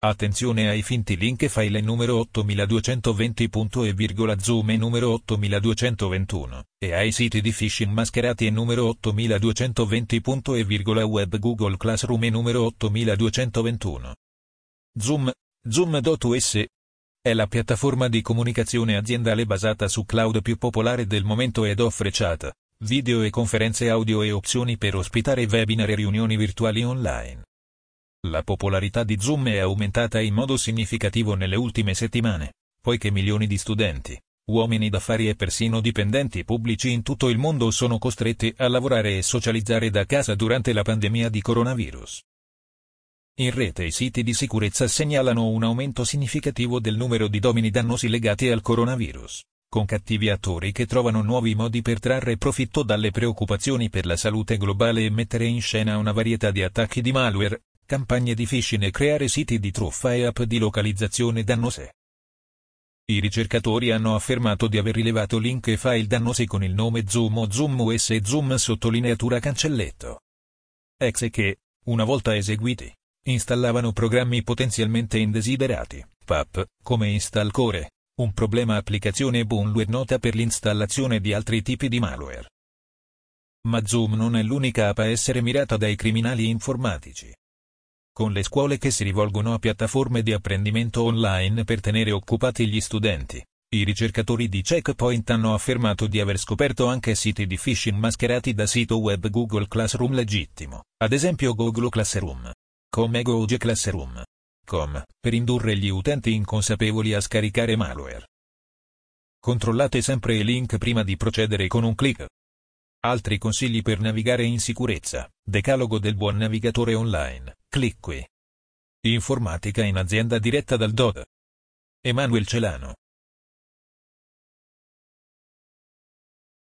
Attenzione ai finti link file numero 8220. Zoom e numero 8221, e ai siti di phishing mascherati e numero 8220. Web Google Classroom e numero 8221. Zoom, Zoom.us, è la piattaforma di comunicazione aziendale basata su cloud più popolare del momento ed offre chat, video e conferenze audio e opzioni per ospitare webinar e riunioni virtuali online. La popolarità di Zoom è aumentata in modo significativo nelle ultime settimane, poiché milioni di studenti, uomini d'affari e persino dipendenti pubblici in tutto il mondo sono costretti a lavorare e socializzare da casa durante la pandemia di coronavirus. In rete i siti di sicurezza segnalano un aumento significativo del numero di domini dannosi legati al coronavirus, con cattivi attori che trovano nuovi modi per trarre profitto dalle preoccupazioni per la salute globale e mettere in scena una varietà di attacchi di malware, campagne di phishing e creare siti di truffa e app di localizzazione dannose. I ricercatori hanno affermato di aver rilevato link e file dannosi con il nome Zoom o Zoom OS e Zoom sottolineatura cancelletto. Exe che, una volta eseguiti, installavano programmi potenzialmente indesiderati, PAP, come Installcore, un problema applicazione Boonware nota per l'installazione di altri tipi di malware. Ma Zoom non è l'unica app a essere mirata dai criminali informatici con le scuole che si rivolgono a piattaforme di apprendimento online per tenere occupati gli studenti. I ricercatori di Checkpoint hanno affermato di aver scoperto anche siti di phishing mascherati da sito web Google Classroom legittimo, ad esempio Google Classroom, come Google Classroom, com, per indurre gli utenti inconsapevoli a scaricare malware. Controllate sempre i link prima di procedere con un clic. Altri consigli per navigare in sicurezza. Decalogo del buon navigatore online. Clic qui. Informatica in azienda diretta dal DOD. Emanuel Celano.